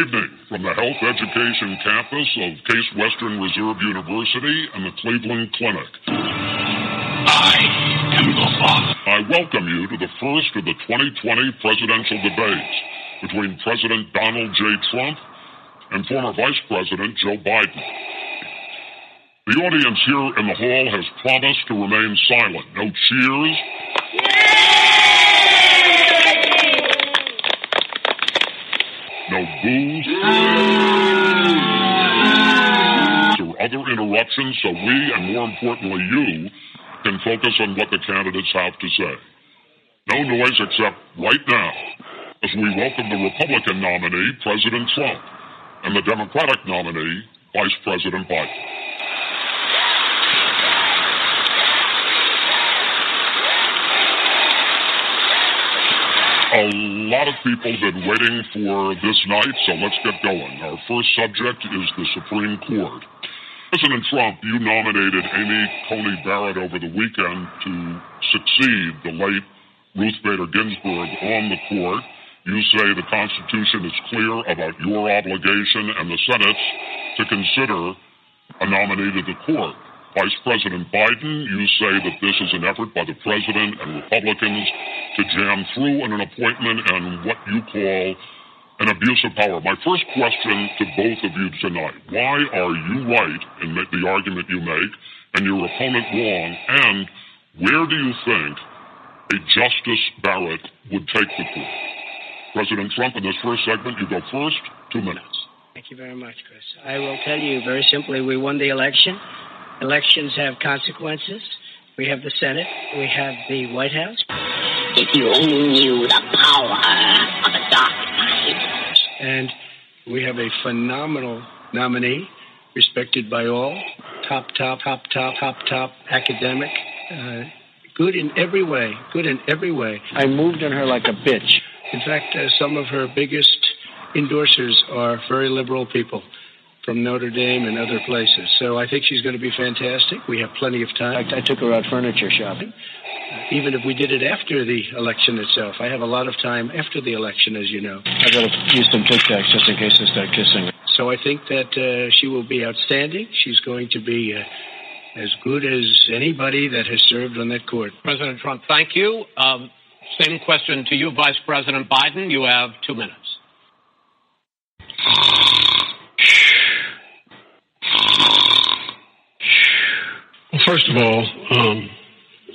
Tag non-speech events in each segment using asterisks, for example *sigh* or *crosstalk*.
Good evening from the Health Education Campus of Case Western Reserve University and the Cleveland Clinic. I am the father. I welcome you to the first of the 2020 presidential debates between President Donald J. Trump and former Vice President Joe Biden. The audience here in the hall has promised to remain silent. No cheers. No boos. Or other interruptions so we, and more importantly you, can focus on what the candidates have to say. No noise except right now as we welcome the Republican nominee, President Trump, and the Democratic nominee, Vice President Biden. A lot of people have been waiting for this night, so let's get going. Our first subject is the Supreme Court. President Trump, you nominated Amy Coney Barrett over the weekend to succeed the late Ruth Bader Ginsburg on the court. You say the Constitution is clear about your obligation and the Senate's to consider a nominee to the court. Vice President Biden, you say that this is an effort by the President and Republicans to jam through an appointment and what you call an abuse of power. My first question to both of you tonight why are you right in the argument you make and your opponent wrong? And where do you think a Justice Barrett would take the court? President Trump, in this first segment, you go first. Two minutes. Thank you very much, Chris. I will tell you very simply we won the election. Elections have consequences. We have the Senate. We have the White House. If you only knew the power of the dark night. And we have a phenomenal nominee, respected by all. Top, top, top, top, top, top academic. Uh, good in every way. Good in every way. I moved on her like a bitch. In fact, uh, some of her biggest endorsers are very liberal people from Notre Dame and other places. So I think she's going to be fantastic. We have plenty of time. I, I took her out furniture shopping. Uh, even if we did it after the election itself, I have a lot of time after the election, as you know. I've got to use some Tic Tacs just in case I start kissing. So I think that uh, she will be outstanding. She's going to be uh, as good as anybody that has served on that court. President Trump, thank you. Um, same question to you, Vice President Biden. You have two minutes. Well, first of all, um,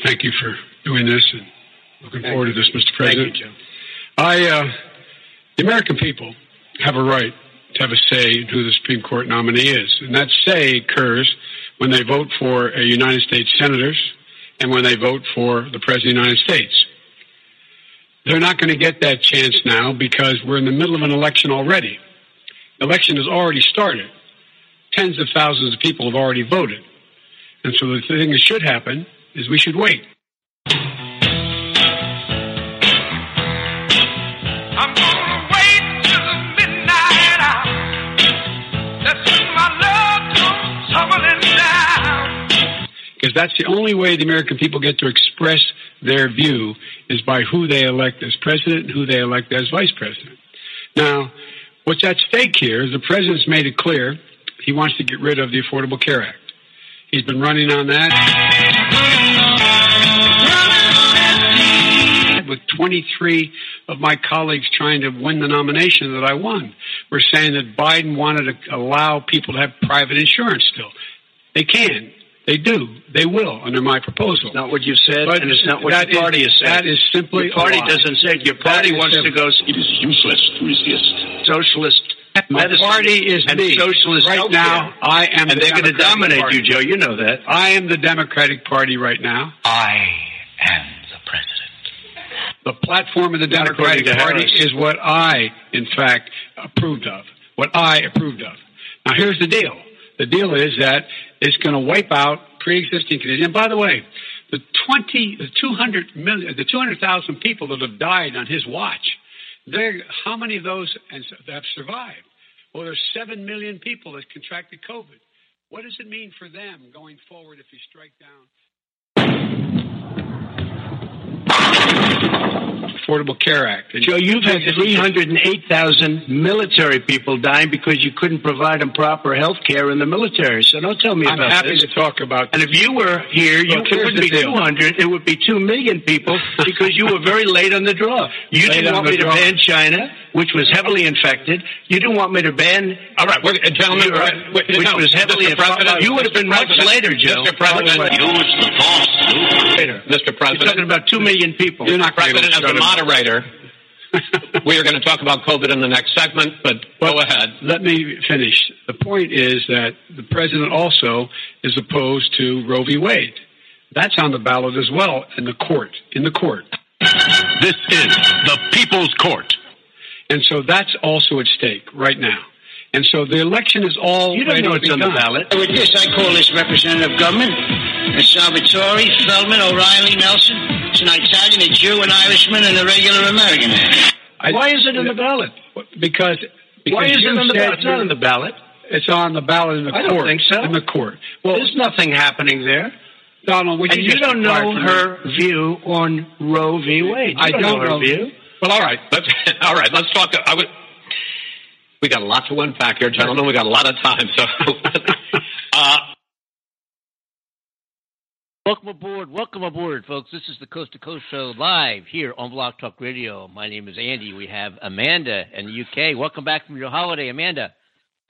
thank you for doing this and looking Thank forward you. to this, Mr. President. Thank you, I, uh, the American people have a right to have a say in who the Supreme Court nominee is. And that say occurs when they vote for a United States senators and when they vote for the President of the United States. They're not going to get that chance now because we're in the middle of an election already. The election has already started. Tens of thousands of people have already voted. And so the thing that should happen is we should wait. I'm gonna wait till the midnight hour. That's when my love comes tumbling down. because that's the only way the American people get to express their view is by who they elect as president and who they elect as vice president. Now, what's at stake here is the president's made it clear he wants to get rid of the Affordable Care Act. He's been running on that. With 23 of my colleagues trying to win the nomination that I won, we're saying that Biden wanted to allow people to have private insurance still. They can. They do. They will under my proposal. Not what you said, But and it's not what that your party is- has said. that is simply your party a lie. doesn't say it. Your party That is wants to go It is useless to resist. socialist My medicine party is and me. socialist right healthcare. now. I am, and the they're going to Democratic dominate Party. you, Joe. You know that. I am the Democratic Party right now. I am the president. The platform of the Not Democratic Party is what I, in fact, approved of. What I approved of. Now, here's the deal. The deal is that it's going to wipe out pre-existing conditions. And by the way, the 20, the 200 million, the 200,000 people that have died on his watch, they're, how many of those have survived? Well, there's 7 million people that contracted COVID. What does it mean for them going forward if you strike down? Affordable Care Act. And Joe, you've had 308,000 military people dying because you couldn't provide them proper health care in the military. So don't tell me about that. I'm about happy this. to talk about And if you were here, you, Look, it wouldn't be deal. 200, it would be 2 million people *laughs* because you were very late on the draw. You Late didn't want me to ban China, which was heavily infected. You didn't want me to ban All right, we're, uh, gentlemen, Europe, we're- we're- which no, was heavily infected. You would have been Mr. much later, Joe. Mr. President, Use the force. later. Mr. You're talking about 2 million people. You're not President, as gonna the shut him up. moderator, *laughs* we are going to talk about COVID in the next segment, but go ahead. Let me finish. The point is that the president also is opposed to Roe v. Wade. That's on the ballot as well in the court. In the court. This is the People's Court. And so that's also at stake right now. And so the election is all You don't know what's on the ballot. With this, I call this representative government. A Salvatore, Feldman, O'Reilly, Nelson. It's an Italian, a Jew, an Irishman, and a regular American. Why is it in the ballot? Because, because Why is it on the ballot? It's not on the ballot. It's on the ballot in the I court. don't think so. In the court. Well, There's nothing happening there. Donald, would And you, you just don't know for a her view on Roe v. Wade. You I don't her know. Her view. Well, all right. Let's, *laughs* all right. Let's talk. I would. We got a lot to unpack here, gentlemen. We got a lot of time. So, *laughs* uh, Welcome aboard, welcome aboard, folks. This is the Coast to Coast Show live here on Blog Talk Radio. My name is Andy. We have Amanda in the UK. Welcome back from your holiday, Amanda.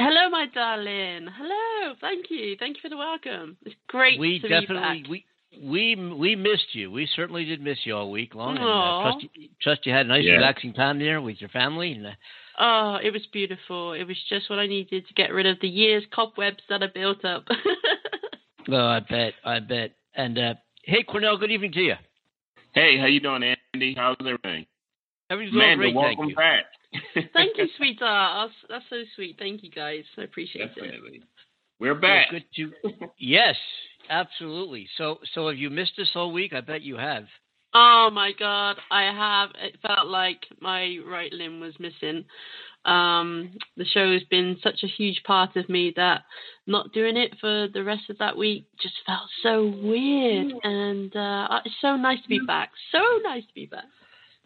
Hello, my darling. Hello. Thank you. Thank you for the welcome. It's great We to definitely be back. we we we missed you. We certainly did miss you all week long. And, uh, trust, you, trust you had a nice, Yeah. relaxing time there with your family. And uh, Oh, it was beautiful. It was just what I needed to get rid of the year's cobwebs that I built up. *laughs* oh, I bet, I bet. And uh, hey, Cornell, good evening to you. Hey, how you doing, Andy? How's everything? Everything's Amanda, great, thank welcome you. back. *laughs* Thank you, sweetheart. That's, that's so sweet. Thank you, guys. I appreciate it. Definitely. We're Well, back. good to *laughs* yes, absolutely. So, so have you missed us all week? I bet you have. Oh my god, I have. It felt like my right limb was missing. Um, the show has been such a huge part of me that not doing it for the rest of that week just felt so weird. And uh, it's so nice to be back. So nice to be back.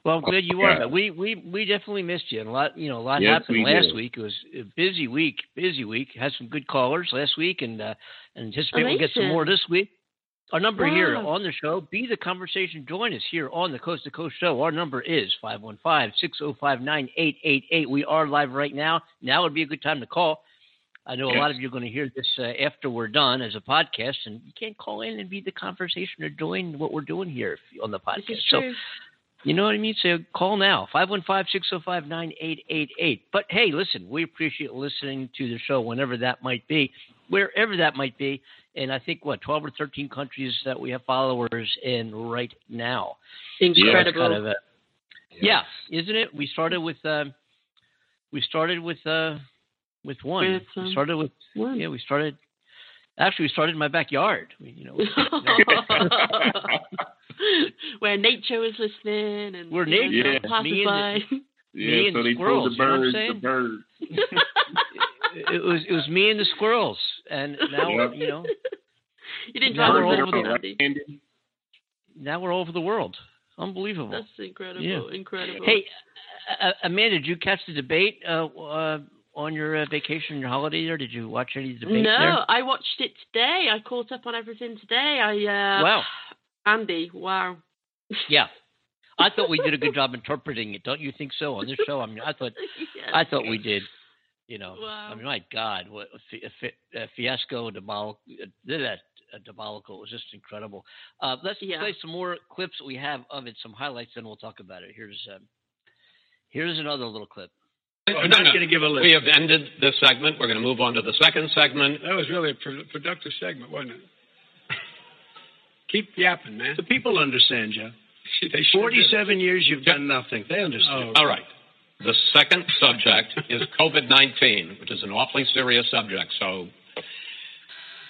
Well, I'm glad you Yeah. are. We we we definitely missed you, and a lot you know a lot Yes, happened we last did. week. It was a busy week, busy week. Had some good callers last week, and uh, and anticipate we'll get some more this week. Our number here on the show, be the conversation. Join us here on the Coast to Coast Show. Our number is 515-605-9888. We are live right now. Now would be a good time to call. I know a lot of you are going to hear this uh, after we're done as a podcast, and you can't call in and be the conversation or join what we're doing here on the podcast. This is So true. You know what I mean? So call now, 515-605-9888. But hey, listen, we appreciate listening to the show whenever that might be, wherever that might be. And I think, what, 12 or 13 countries that we have followers in right now. So Incredible. kind of a- yeah, isn't it? We started with, um, we started with, uh, with one. With, um, we started with, one. yeah, we started, actually, we started in my backyard. We, you know, we- *laughs* *laughs* *laughs* Where nature was listening and Where you know, nature- Yeah. passing Me and by. *laughs* yeah, me and so the they squirrels, told the you know birds, the birds. *laughs* it was it was me and the squirrels, and now Yeah. you know you didn't Now drive we're us over the- Andy. Andy? now we're all over the world. Unbelievable. That's incredible. Yeah. Incredible. Hey, uh, Amanda, did you catch the debate uh, uh, on your uh, vacation, your holiday there? Did you watch any of the debate no, there? I watched it today. I caught up on everything today. I uh Wow. Andy, wow. Yeah, I thought we did a good *laughs* job interpreting it. Don't you think so? On this show, I mean, I thought Yes. I thought we did. You know, Wow. I mean, my God, what a, fi- a, fi- a fiasco, diabolical, that diabolical. It was just incredible. Uh, let's Yeah. play some more clips we have of it, some highlights, and we'll talk about it. Here's um, here's another little clip. I'm not going to give a list. we have ended this segment. We're going to move on to the second segment. That was really a pro- productive segment, wasn't it? Keep yapping, man. The people understand, Joe. *laughs* Sure 47 years you've done nothing. They understand. Oh. All right. The second subject is COVID 19, which is an awfully serious subject. So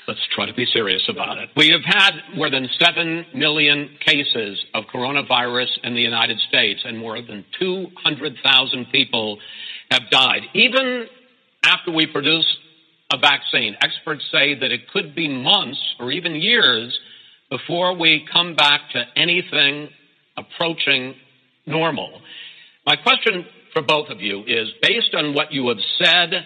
let's try to be serious about it. We have had more than 7 million cases of coronavirus in the United States, and more than 200,000 people have died. Even after we produce a vaccine, experts say that it could be months or even years before we come back to anything approaching normal. My question for both of you is based on what you have said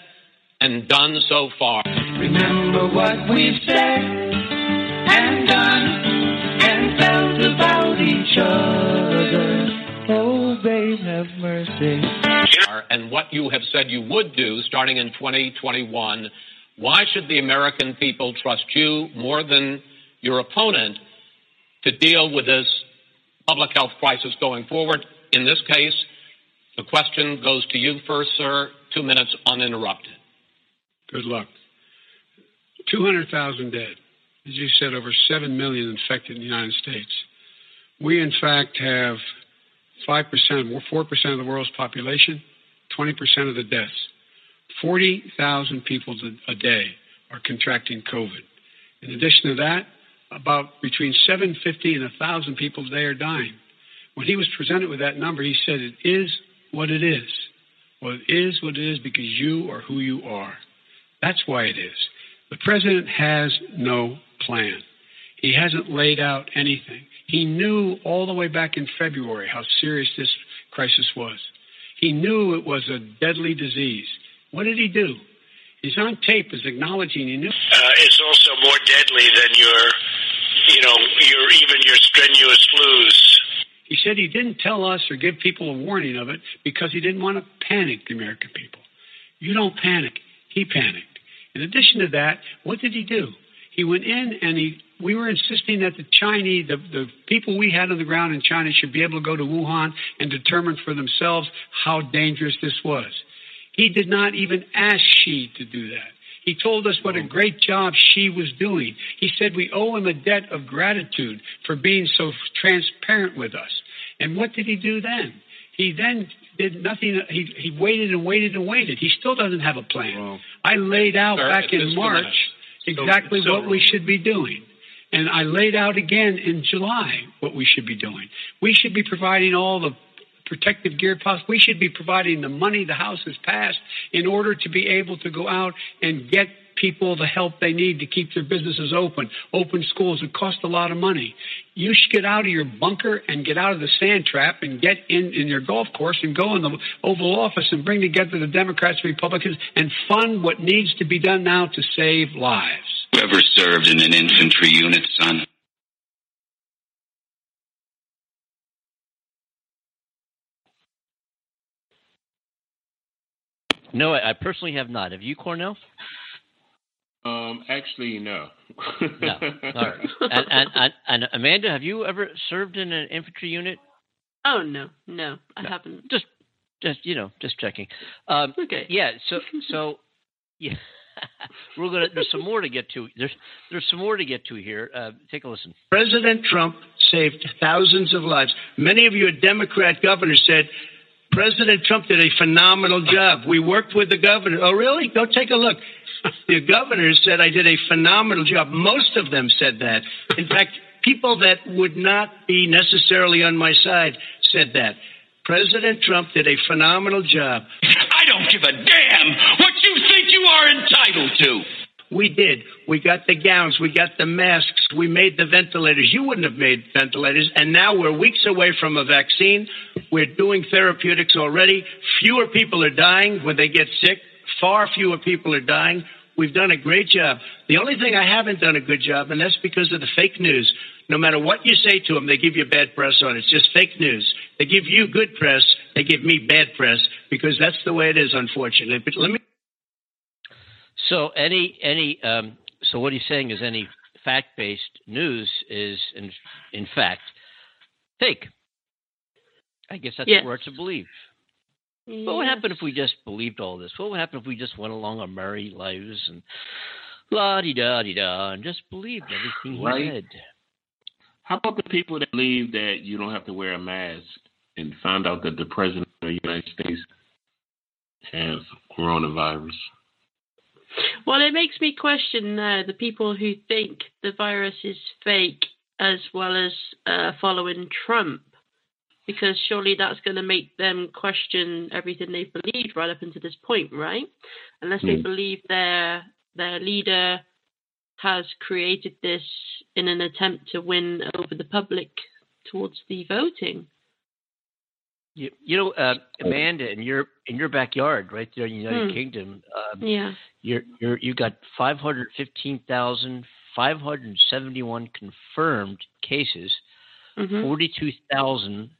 and done so far. Remember what we've said and done and felt about each other. Oh, babe, have mercy. And what you have said you would do starting in 2021. Why should the American people trust you more than your opponent to deal with this public health crisis going forward? In this case, the question goes to you first, sir. Two minutes uninterrupted. Good luck. 200,000 dead. As you said, over 7 million infected in the United States. We, in fact, have 5%, 4% of the world's population, 20% of the deaths. 40,000 people a day are contracting COVID. In addition to that, about between 750 and 1,000 people a day are dying. When he was presented with that number, he said, It is what it is. Well, it is what it is because you are who you are. That's why it is. The president has no plan. He hasn't laid out anything. He knew all the way back in February how serious this crisis was. He knew it was a deadly disease. What did he do? He's on tape as acknowledging he knew. Uh, it's also more deadly than your, you know, your even your strenuous flus. He said he didn't tell us or give people a warning of it because he didn't want to panic the American people. You don't panic. He panicked. In addition to that, what did he do? He went in and he we were insisting that the Chinese, the, the people we had on the ground in China should be able to go to Wuhan and determine for themselves how dangerous this was. He did not even ask Xi to do that. He told us what a great job Xi was doing. He said we owe him a debt of gratitude for being so transparent with us. And what did he do then? He then did nothing. He, he waited and waited and waited. He still doesn't have a plan. I laid out Sir, back in March exactly what we should be doing. And I laid out again in July what we should be doing. We should be providing all the protective gear possible. We should be providing the money the House has passed in order to be able to go out and get people the help they need to keep their businesses open, open schools. It costs a lot of money. You should get out of your bunker and get out of the sand trap and get in, in your golf course and go in the Oval Office and bring together the Democrats and Republicans and fund what needs to be done now to save lives. Whoever served in an infantry unit, son? No, I, I personally have not. Have you, Cornell? Um, actually, no. No. All right. And, and, and, and Amanda, have you ever served in an infantry unit? Oh no, no, I No. haven't. Just, just you know, just checking. Um, Okay. Yeah. So, so, yeah. *laughs* We're gonna. There's some more to get to. There's, there's some more to get to here. Uh, take a listen. President Trump saved thousands of lives. Many of your Democrat governors said President Trump did a phenomenal job. We worked with the governor. Oh, really? Go take a look. *laughs* The governors said I did a phenomenal job. Most of them said that. In fact, people that would not be necessarily on my side said that. President Trump did a phenomenal job. I don't give a damn what you think you are entitled to. We did. We got the gowns. We got the masks. We made the ventilators. You wouldn't have made ventilators. And now we're weeks away from a vaccine. We're doing therapeutics already. Fewer people are dying when they get sick. Far fewer people are dying. We've done a great job. The only thing I haven't done a good job, and that's because of the fake news. No matter what you say to them, they give you bad press on it. It's just fake news. They give you good press. They give me bad press because that's the way it is, unfortunately. But let me So any any um, so what he's saying is any fact based news is in in fact fake. I guess that's Yes. what we're to believe. What would happen if we just believed all this? What would happen if we just went along our merry lives and la di da di da and just believed everything he Right. said? How about the people that believe that you don't have to wear a mask and found out that the president of the United States has coronavirus? Well, it makes me question now the people who think the virus is fake as well as uh, following Trump, because surely that's going to make them question everything they've believed right up until this point, right? Unless they Hmm. believe their their leader has created this in an attempt to win over the public towards the voting. You, you know, uh, Amanda, in your in your backyard, right there in the United Hmm. Kingdom, um, Yeah. you're you're you got five hundred fifteen thousand five hundred seventy one confirmed cases. Mhm. Forty two thousand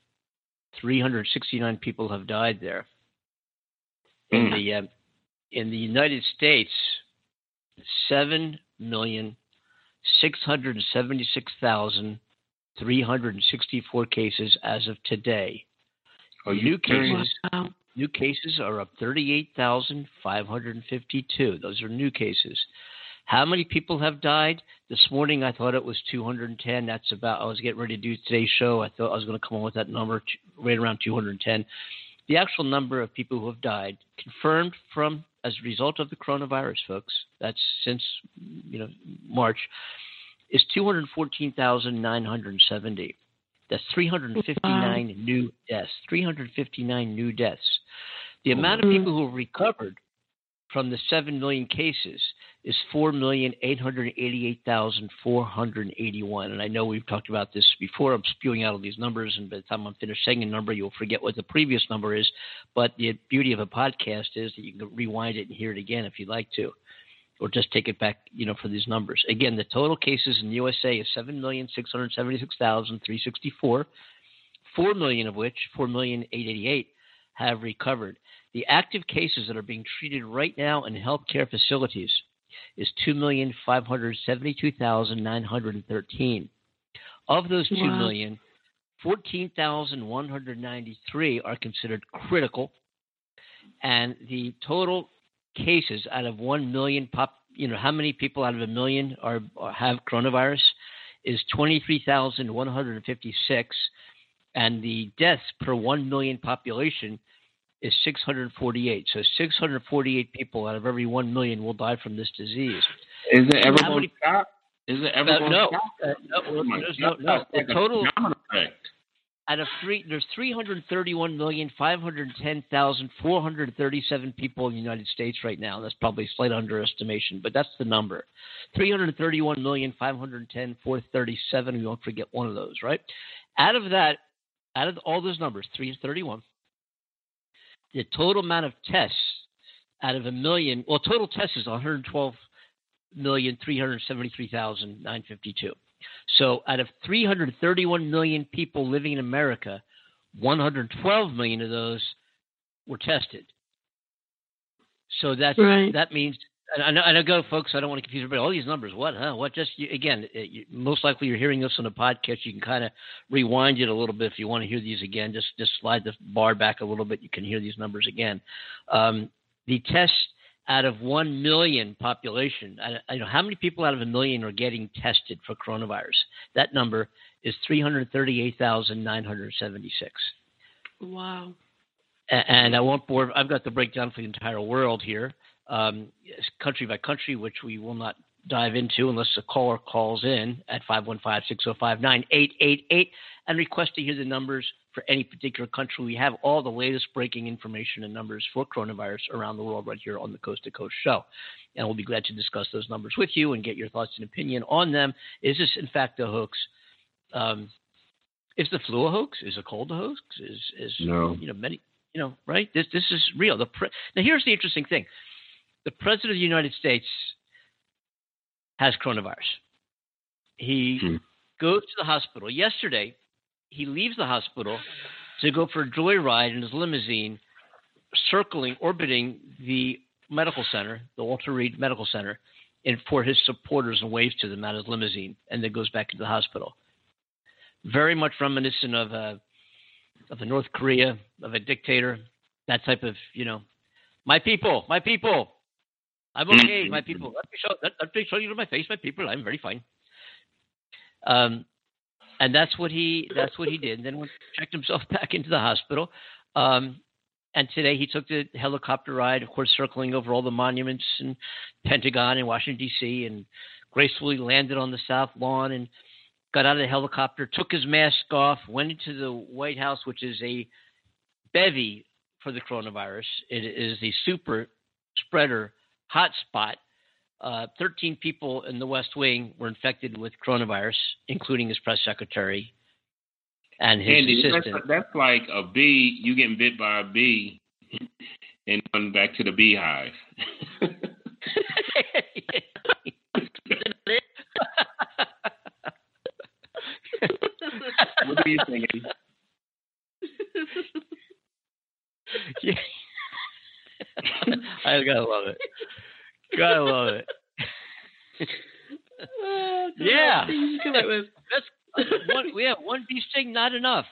three hundred sixty nine people have died there. In Mm. the uh, in the United States, seven million six hundred seventy six thousand three hundred sixty four cases as of today. Are you New serious? cases new cases are up thirty eight thousand five hundred and fifty two. Those are new cases. How many people have died? This morning I thought it was 210. That's about, I was getting ready to do today's show. I thought I was going to come up with that number right around 210. The actual number of people who have died, confirmed from as a result of the coronavirus, folks, that's since, you know, March, is 214,970. That's 359 new deaths. 359 new deaths. The mm-hmm. amount of people who have recovered from the 7 million cases is 4,888,481. And I know we've talked about this before. I'm spewing out all these numbers, and by the time I'm finished saying a number, you'll forget what the previous number is. But the beauty of a podcast is that you can rewind it and hear it again if you'd like to, or just take it back, you know, for these numbers. Again, the total cases in the USA is 7,676,364, 4 million of which, 4,888, have recovered. The active cases that are being treated right now in healthcare facilities is 2,572,913. Of those two Wow. million, 14,193 are considered critical, and the total cases out of 1 million pop, you know, how many people out of a million are, are have coronavirus is 23,156, and the deaths per 1 million population is 648. So 648 people out of every 1 million will die from this disease. Is it ever going to stop? Is it ever Uh, going no, stop? uh, no, Oh no, no. The total. Out of three, there's 331,510,437 people in the United States right now. That's probably a slight underestimation, but that's the number. 331,510,437. We won't forget one of those, right? Out of that, out of all those numbers, 331, the total amount of tests out of a million, well, total tests is 112,373,952. So out of 331 million people living in America, 112 million of those were tested. So that's Right. that means. And I know, and I go, folks. I don't want to confuse everybody. All these numbers, what? Huh? What? Just you, again, it, you, most likely you're hearing this on a podcast. You can kind of rewind it a little bit if you want to hear these again. Just just slide the bar back a little bit. You can hear these numbers again. Um, the tests out of one million population. I, I know how many people out of a million are getting tested for coronavirus. That number is three hundred thirty-eight thousand nine hundred seventy-six. Wow. A- And I won't bore. I've got the breakdown for the entire world here, um, country by country, which we will not dive into unless a caller calls in at 515-605-9888 and request to hear the numbers for any particular country. We have all the latest breaking information and numbers for coronavirus around the world right here on the Coast to Coast show. And we'll be glad to discuss those numbers with you and get your thoughts and opinion on them. Is this in fact a hoax? Um, is the flu a hoax? Is a cold a hoax? Is is No. you know many you know right? This this is real. The pre- now here's the interesting thing: the president of the United States has coronavirus. He Hmm. goes to the hospital. Yesterday, he leaves the hospital to go for a joyride in his limousine, circling, orbiting the medical center, the Walter Reed Medical Center, and for his supporters and waves to them out of his limousine, and then goes back into the hospital. Very much reminiscent of a of a North Korea, of a dictator, that type of you know, my people, my people, I'm okay, my people. *laughs* Let me show, let, let me show you my face, my people. I'm very fine. Um, and that's what he that's what he did. And then went, checked himself *laughs* back into the hospital. Um, and today he took the helicopter ride, of course, circling over all the monuments and Pentagon in Washington D.C. and gracefully landed on the South Lawn and got out of the helicopter, took his mask off, went into the White House, which is a bevy for the coronavirus. It is the super spreader hotspot. Uh, 13 people in the West Wing were infected with coronavirus, including his press secretary. and his Andy, assistant. that's, that's like a bee. You getting bit by a bee, *laughs* and going back to the beehive. *laughs* what are you think? Andy? *laughs* Yeah. I gotta love it. Gotta love it. *laughs* Oh, Yeah. things you come up with. Let's one, we have one bee sting, not enough.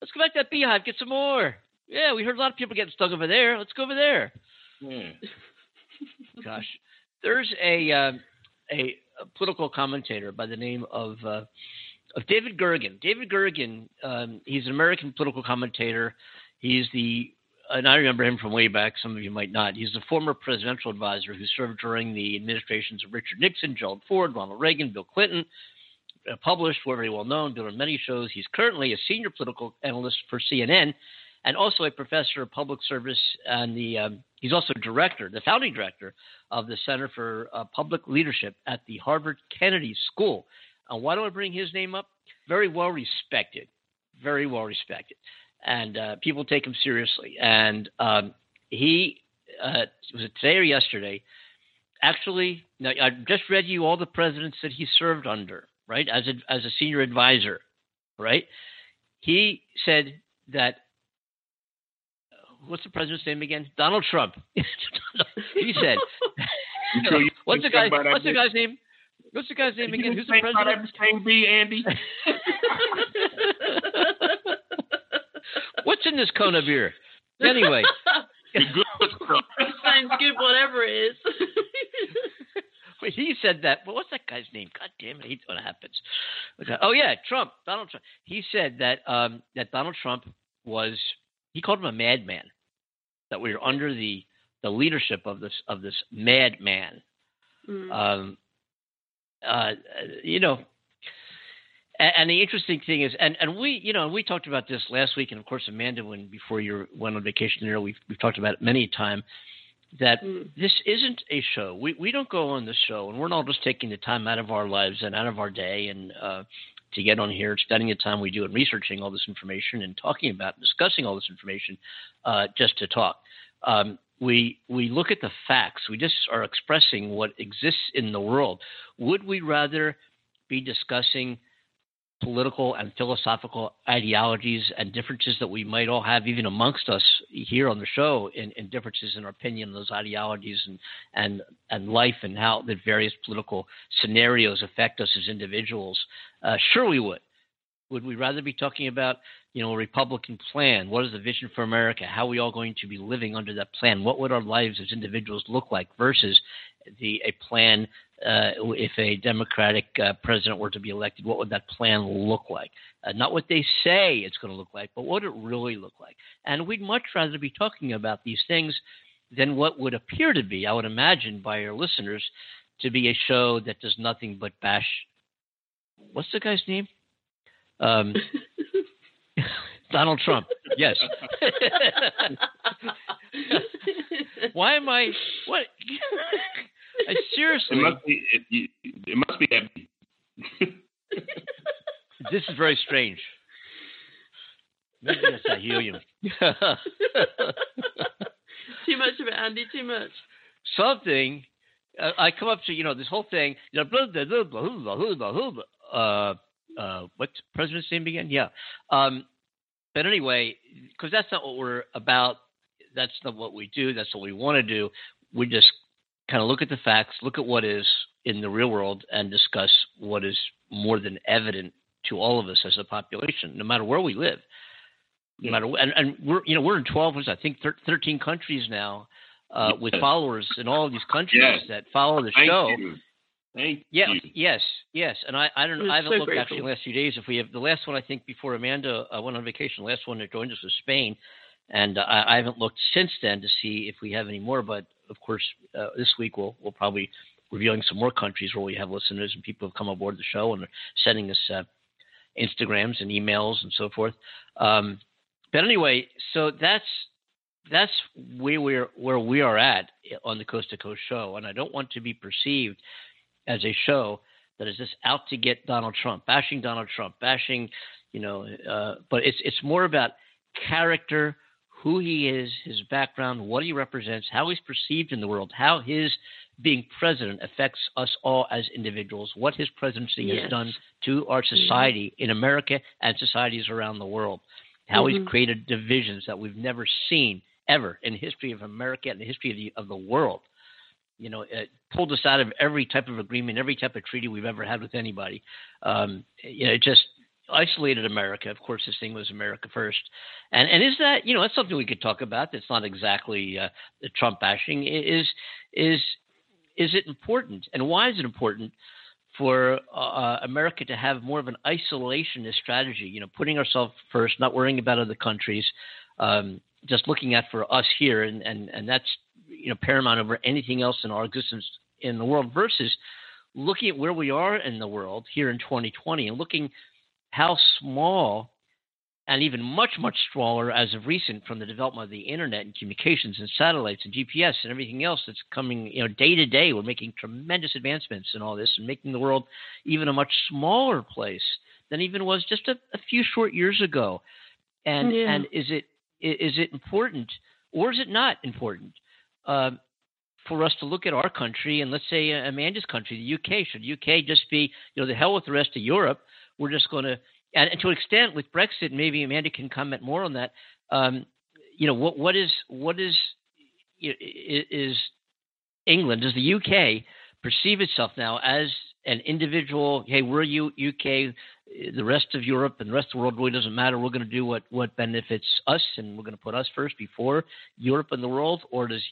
Let's go back to that beehive, get some more. Yeah, we heard a lot of people getting stung over there. Let's go over there. Yeah. Gosh, there's a um, a, a political commentator by the name of uh, of David Gergen. David Gergen, um, he's an American political commentator. He's the and I remember him from way back. Some of you might not. He's a former presidential advisor who served during the administrations of Richard Nixon, Gerald Ford, Ronald Reagan, Bill Clinton. Uh, published, very well known, been on many shows. He's currently a senior political analyst for CNN, and also a professor of public service. And the um, he's also director, the founding director of the Center for uh, Public Leadership at the Harvard Kennedy School. And why do I bring his name up? Very well respected, very well respected, and uh, people take him seriously. And um, he uh, was it today or yesterday? Actually, now I just read you all the presidents that he served under, right? As a, as a senior advisor, right? He said that what's the president's name again? Donald Trump. *laughs* he said, "What's the guy? What's the guy's name? What's the guy's name again? Who's the president?" bee, Andy? *laughs* *laughs* What's in this cone of beer? Anyway, *laughs* Sounds good, whatever it is. *laughs* But he said that. Well, what's that guy's name? God damn it! I hate when it happens. Oh yeah, Trump, Donald Trump. He said that um, that Donald Trump was. He called him a madman. That we were under the the leadership of this of this madman. Mm. Um, uh, you know, and, and the interesting thing is, and, and we, you know, we talked about this last week, and of course, Amanda, when before you went on vacation there, we've we've talked about it many a time. That this isn't a show. We we don't go on the show, and we're not just taking the time out of our lives and out of our day and uh, to get on here, spending the time we do in researching all this information and talking about, and discussing all this information, uh, just to talk. Um, we we look at the facts. We just are expressing what exists in the world. Would we rather be discussing political and philosophical ideologies and differences that we might all have, even amongst us here on the show, in, in differences in our opinion those ideologies and and and life and how the various political scenarios affect us as individuals? Uh, sure, we would. Would we rather be talking about, you know, a Republican plan? What is the vision for America? How are we all going to be living under that plan? What would our lives as individuals look like versus the a plan uh, if a Democratic uh, president were to be elected? What would that plan look like? Uh, not what they say it's going to look like, but what it really look like. And we'd much rather be talking about these things than what would appear to be, I would imagine, by our listeners, to be a show that does nothing but bash. What's the guy's name? Um, *laughs* *laughs* Donald Trump. Yes. *laughs* Why am I? What? I, seriously. It must be. It, it must be that. *laughs* this is very strange. Maybe that's that helium. too much of it, Andy. Too much. Something. Uh, I come up to you know this whole thing. You know, blah blah blah blah blah blah. blah, blah. Uh, uh, what's the president's name again? Yeah. Um, but anyway, because that's not what we're about. That's not what we do. That's what we want to do. We just kind of look at the facts, look at what is in the real world, and discuss what is more than evident to all of us as a population, no matter where we live. No matter, and, and we're you know we're in twelve, I think thir- thirteen countries now, uh, with Yes. followers in all of these countries Yes. that follow the Thank show. you. Thank Yeah, you. yes, yes, and I, I don't know. I haven't so looked actually in the last few days. If we have the last one, I think before Amanda uh, went on vacation, the last one that joined us was Spain, and uh, I, haven't looked since then to see if we have any more. But of course, uh, this week we'll we'll probably revealing some more countries where we have listeners and people have come aboard the show and are sending us uh, Instagrams and emails and so forth. Um, but anyway, so that's that's where we're where we are at on the Coast to Coast show, and I don't want to be perceived as a show that is just out to get Donald Trump, bashing Donald Trump, bashing, you know, uh, but it's it's more about character, who he is, his background, what he represents, how he's perceived in the world, how his being president affects us all as individuals, what his presidency Yes. has done to our society in America and societies around the world, how Mhm. he's created divisions that we've never seen ever in the history of America and the history of the, of the world. You know, it pulled us out of every type of agreement, every type of treaty we've ever had with anybody. Um, you know, it just isolated America. Of course, this thing was America first, and and is that you know that's something we could talk about. That's not exactly uh, Trump bashing. Is is is it important, and why is it important for uh, America to have more of an isolationist strategy? You know, putting ourselves first, not worrying about other countries, um, just looking at for us here, and and and that's you know paramount over anything else in our existence in the world. Versus looking at where we are in the world here in 2020 and looking how small and even much, much smaller as of recent from the development of the internet and communications and satellites and GPS and everything else that's coming, you know, day to day. We're making tremendous advancements in all this and making the world even a much smaller place than even was just a, a few short years ago. And Yeah. and is it is it important or is it not important? Um, for us to look at our country and let's say uh, Amanda's country, the UK, should the UK just be, you know, the hell with the rest of Europe? We're just going to, and, and to an extent with Brexit, maybe Amanda can comment more on that. Um, you know, what what is what is is England? Does the UK perceive itself now as an individual? Hey, we're U, UK. The rest of Europe and the rest of the world really doesn't matter. We're going to do what what benefits us, and we're going to put us first before Europe and the world. Or does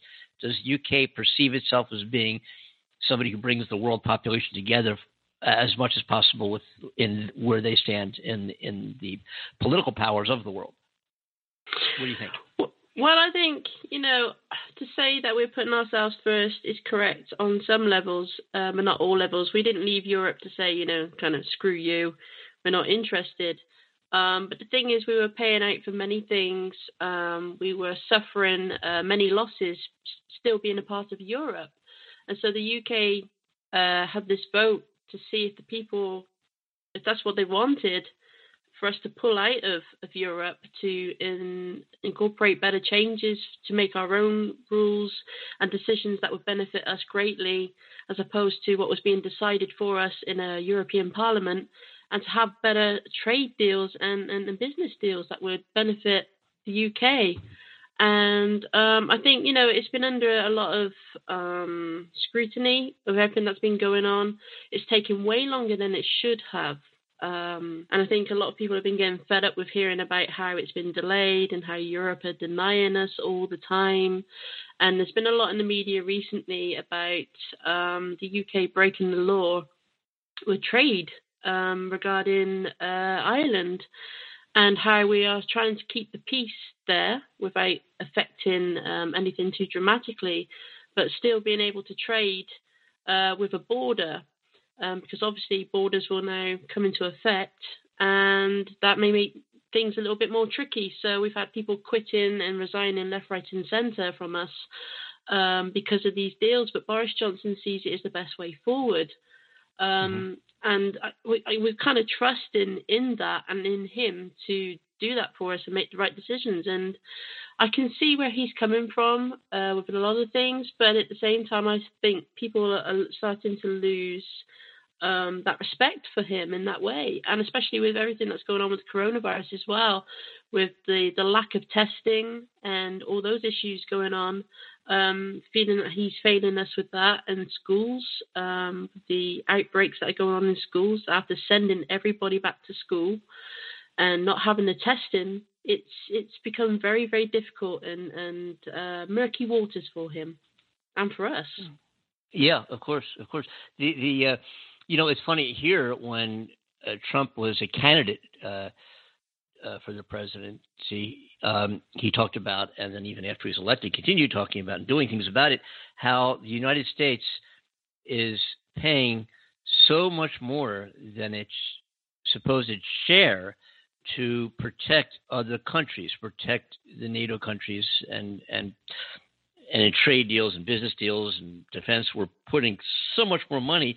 does UK perceive itself as being somebody who brings the world population together as much as possible with in where they stand in in the political powers of the world? What do you think? Well, I think, you know, to say that we're putting ourselves first is correct on some levels, um, and not all levels. We didn't leave Europe to say, you know, kind of screw you, we're not interested. Um, but the thing is, we were paying out for many things. Um, we were suffering uh, many losses, still being a part of Europe. And so the UK uh, had this vote to see if the people, if that's what they wanted, for us to pull out of, of Europe to in, incorporate better changes to make our own rules and decisions that would benefit us greatly, as opposed to what was being decided for us in a European Parliament, and to have better trade deals and, and, and business deals that would benefit the UK. And um, I think, you know, it's been under a lot of um, scrutiny of everything that's been going on. It's taken way longer than it should have. Um, and I think a lot of people have been getting fed up with hearing about how it's been delayed and how Europe are denying us all the time. And there's been a lot in the media recently about um, the UK breaking the law with trade um, regarding uh, Ireland and how we are trying to keep the peace there without affecting um, anything too dramatically, but still being able to trade uh, with a border um, because obviously borders will now come into effect, and that may make things a little bit more tricky. So we've had people quitting and resigning left, right, and centre from us um, because of these deals. But Boris Johnson sees it as the best way forward, um, and I, we, I, we're kind of trusting in that and in him to do that for us and make the right decisions. And I can see where he's coming from uh, with a lot of things, but at the same time, I think people are starting to lose um, that respect for him in that way, and especially with everything that's going on with coronavirus as well, with the the lack of testing and all those issues going on. Um, feeling that he's failing us with that and schools, um, the outbreaks that are going on in schools after sending everybody back to school and not having the testing, it's it's become very very difficult and and uh, murky waters for him and for us. Yeah, of course, of course. The the uh, you know it's funny here when uh, Trump was a candidate uh, uh, for the presidency, um, he talked about, and then even after he was elected, continued talking about and doing things about it, how the United States is paying so much more than its supposed share to protect other countries, protect the NATO countries, and and and in trade deals and business deals and defense, we're putting so much more money.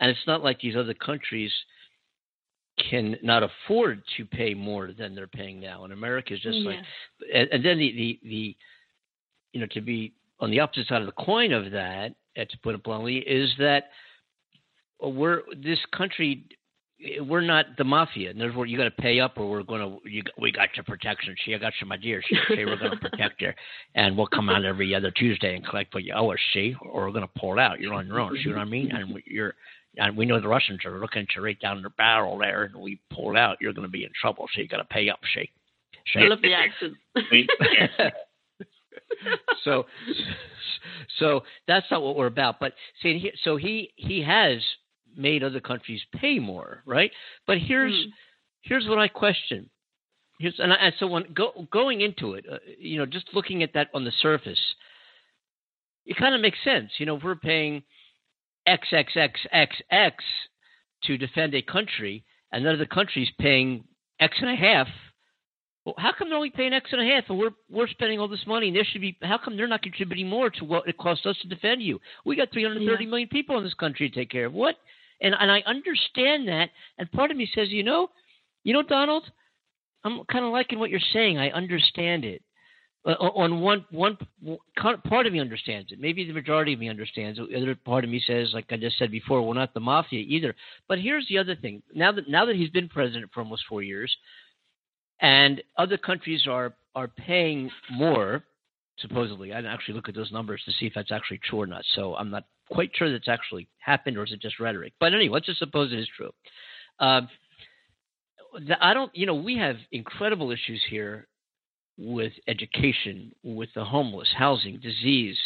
And it's not like these other countries can not afford to pay more than they're paying now. And America is just like, and, and then the, the the you know to be on the opposite side of the coin of that, uh, to put it bluntly, is that we're this country. We're not the mafia. and other words, you got to pay up, or we're going to. You, we got your protection. She, I got you, my dear. She, she we're going *laughs* to protect you, and we'll come out every other Tuesday and collect what you owe us. See, or we're going to pull out. You're on your own. See what I mean? And *laughs* you're, and we know the Russians are looking you right down the barrel there, and we pull out. You're going to be in trouble. So you got to pay up. See? I love the accent. *laughs* so so that's not what we're about but see so he he has made other countries pay more right but here's Hmm. here's what i question here's and, I, and so when go, going into it uh, you know just looking at that on the surface it kind of makes sense you know if we're paying x x x x x to defend a country and another country's paying x and a half well, how come they're only paying X and a half, and we're we're spending all this money, and there should be? How come they're not contributing more to what it costs us to defend you? We got three hundred thirty Yeah. million people in this country to take care of. What? And and I understand that, and part of me says, you know, you know, Donald, I'm kind of liking what you're saying. I understand it. Uh, on one one part of me understands it. Maybe the majority of me understands it. The other part of me says, like I just said before, we're not the mafia either. But here's the other thing. Now that now that he's been president for almost four years, and other countries are are paying more supposedly i didn't actually look at those numbers to see if that's actually true or not so i'm not quite sure that's actually happened or is it just rhetoric but anyway let's just suppose it is true the, i don't you know we have incredible issues here with education with the homeless housing disease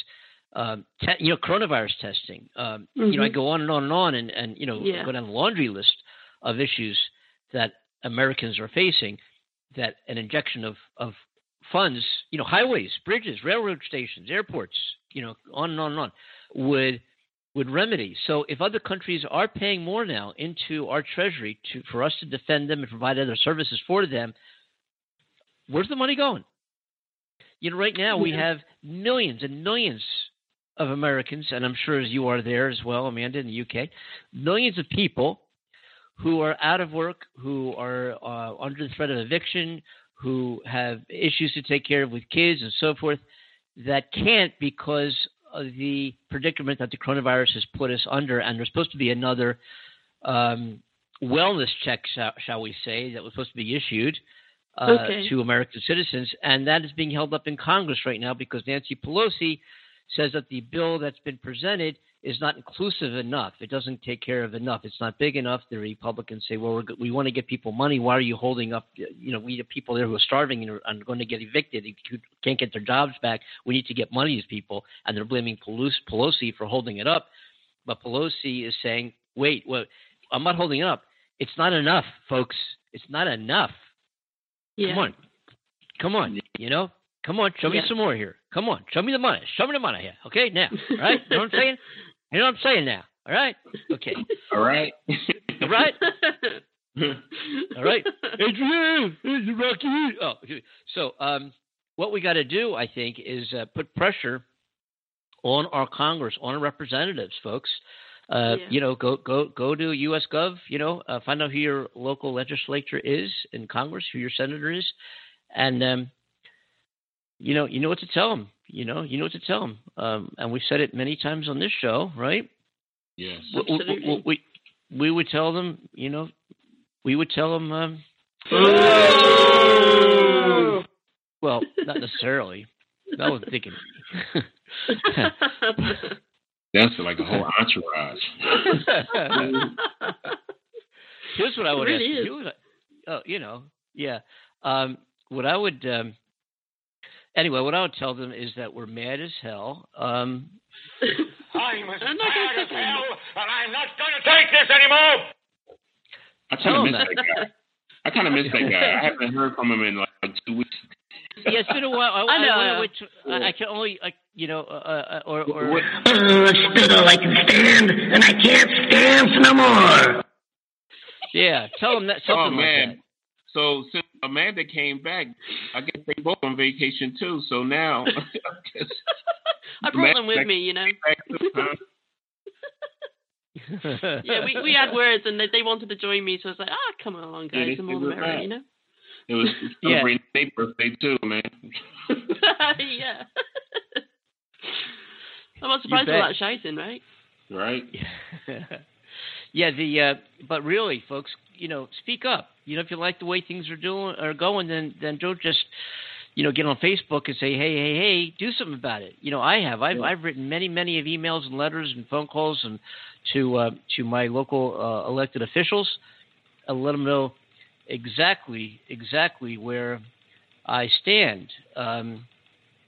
um, te- you know coronavirus testing um, you know i Mhm. go on and on and on and, and you know Yeah. go down the laundry list of issues that americans are facing that an injection of, of funds, you know, highways, bridges, railroad stations, airports, you know, on and on and on, would would remedy. So if other countries are paying more now into our treasury to for us to defend them and provide other services for them, where's the money going? You know, right now we have millions and millions of Americans, and I'm sure as you are there as well, Amanda, in the UK, millions of people who are out of work, who are uh, under the threat of eviction, who have issues to take care of with kids and so forth, that can't because of the predicament that the coronavirus has put us under. And there's supposed to be another um, wellness check, shall, shall we say, that was supposed to be issued. Uh, Okay. To American citizens, and that is being held up in Congress right now because Nancy Pelosi says that the bill that's been presented is not inclusive enough. It doesn't take care of enough. It's not big enough. The Republicans say, "Well, we're, we want to get people money. Why are you holding up? You know, we have people there who are starving and are, going to get evicted. Who can't get their jobs back. We need to get money to these people." And they're blaming Pelosi, Pelosi for holding it up. But Pelosi is saying, "Wait, well, I'm not holding it up. It's not enough, folks. It's not enough. Yeah. Come on, come on. You know, come on. Show me Yeah. some more here. Come on, show me the money. Show me the money here. Okay, now, *laughs* all right. You know what I'm saying? You know what I'm saying now? All right. Okay. All right. All right. *laughs* All right. Adrian, Rocky. Oh, okay. so um, what we got to do, I think, is uh, put pressure on our Congress, on our representatives, folks. Uh, Yeah. You know, go go go to US Gov. You know, uh, find out who your local legislature is in Congress, who your senator is, and um, you know, you know what to tell them. You know, you know what to tell them. Um, and we've said it many times on this show, right? Yes. W- w- w- Absolutely. we we would tell them, you know, we would tell them. Um, well, not necessarily. that was thinking. *laughs* *laughs* *laughs* That's like a whole *laughs* entourage. *laughs* Here's what I would It really ask is. you. Here's Oh, you know, yeah. Um, what I would. Um, anyway, what I would tell them is that we're mad as hell. Um, *laughs* I'm as I'm not gonna as hell, and I'm not going to take this anymore. I kind of miss that. that guy. I kind of miss that guy. I haven't heard from him in like two weeks. Yeah, it's been a while. I, I know. wanna wait I, I can only, like, you know, uh, uh, or, or What- Still I can stand, and I can't stand no more. yeah, tell them that something Oh like man. that. So since Amanda came back, I guess they both on vacation too. So now *laughs* I guess I brought them with me, you know. back to, huh? *laughs* yeah, we, we had words and they, they wanted to join me, so I was like, ah, come along, guys, they- the they more the were merrier, you know? It was *laughs* Yeah. celebrating their birthday too, man. *laughs* yeah. I'm not surprised bet. with that shouting, right? Right. *laughs* yeah, the uh, but really, folks, you know, speak up. You know, if you like the way things are doing are going, then then don't just you know get on Facebook and say, hey, hey, hey, do something about it. You know, I have. I've Yeah. I've written many many of emails and letters and phone calls and to uh, to my local uh, elected officials, and let them know exactly exactly where I stand. Um,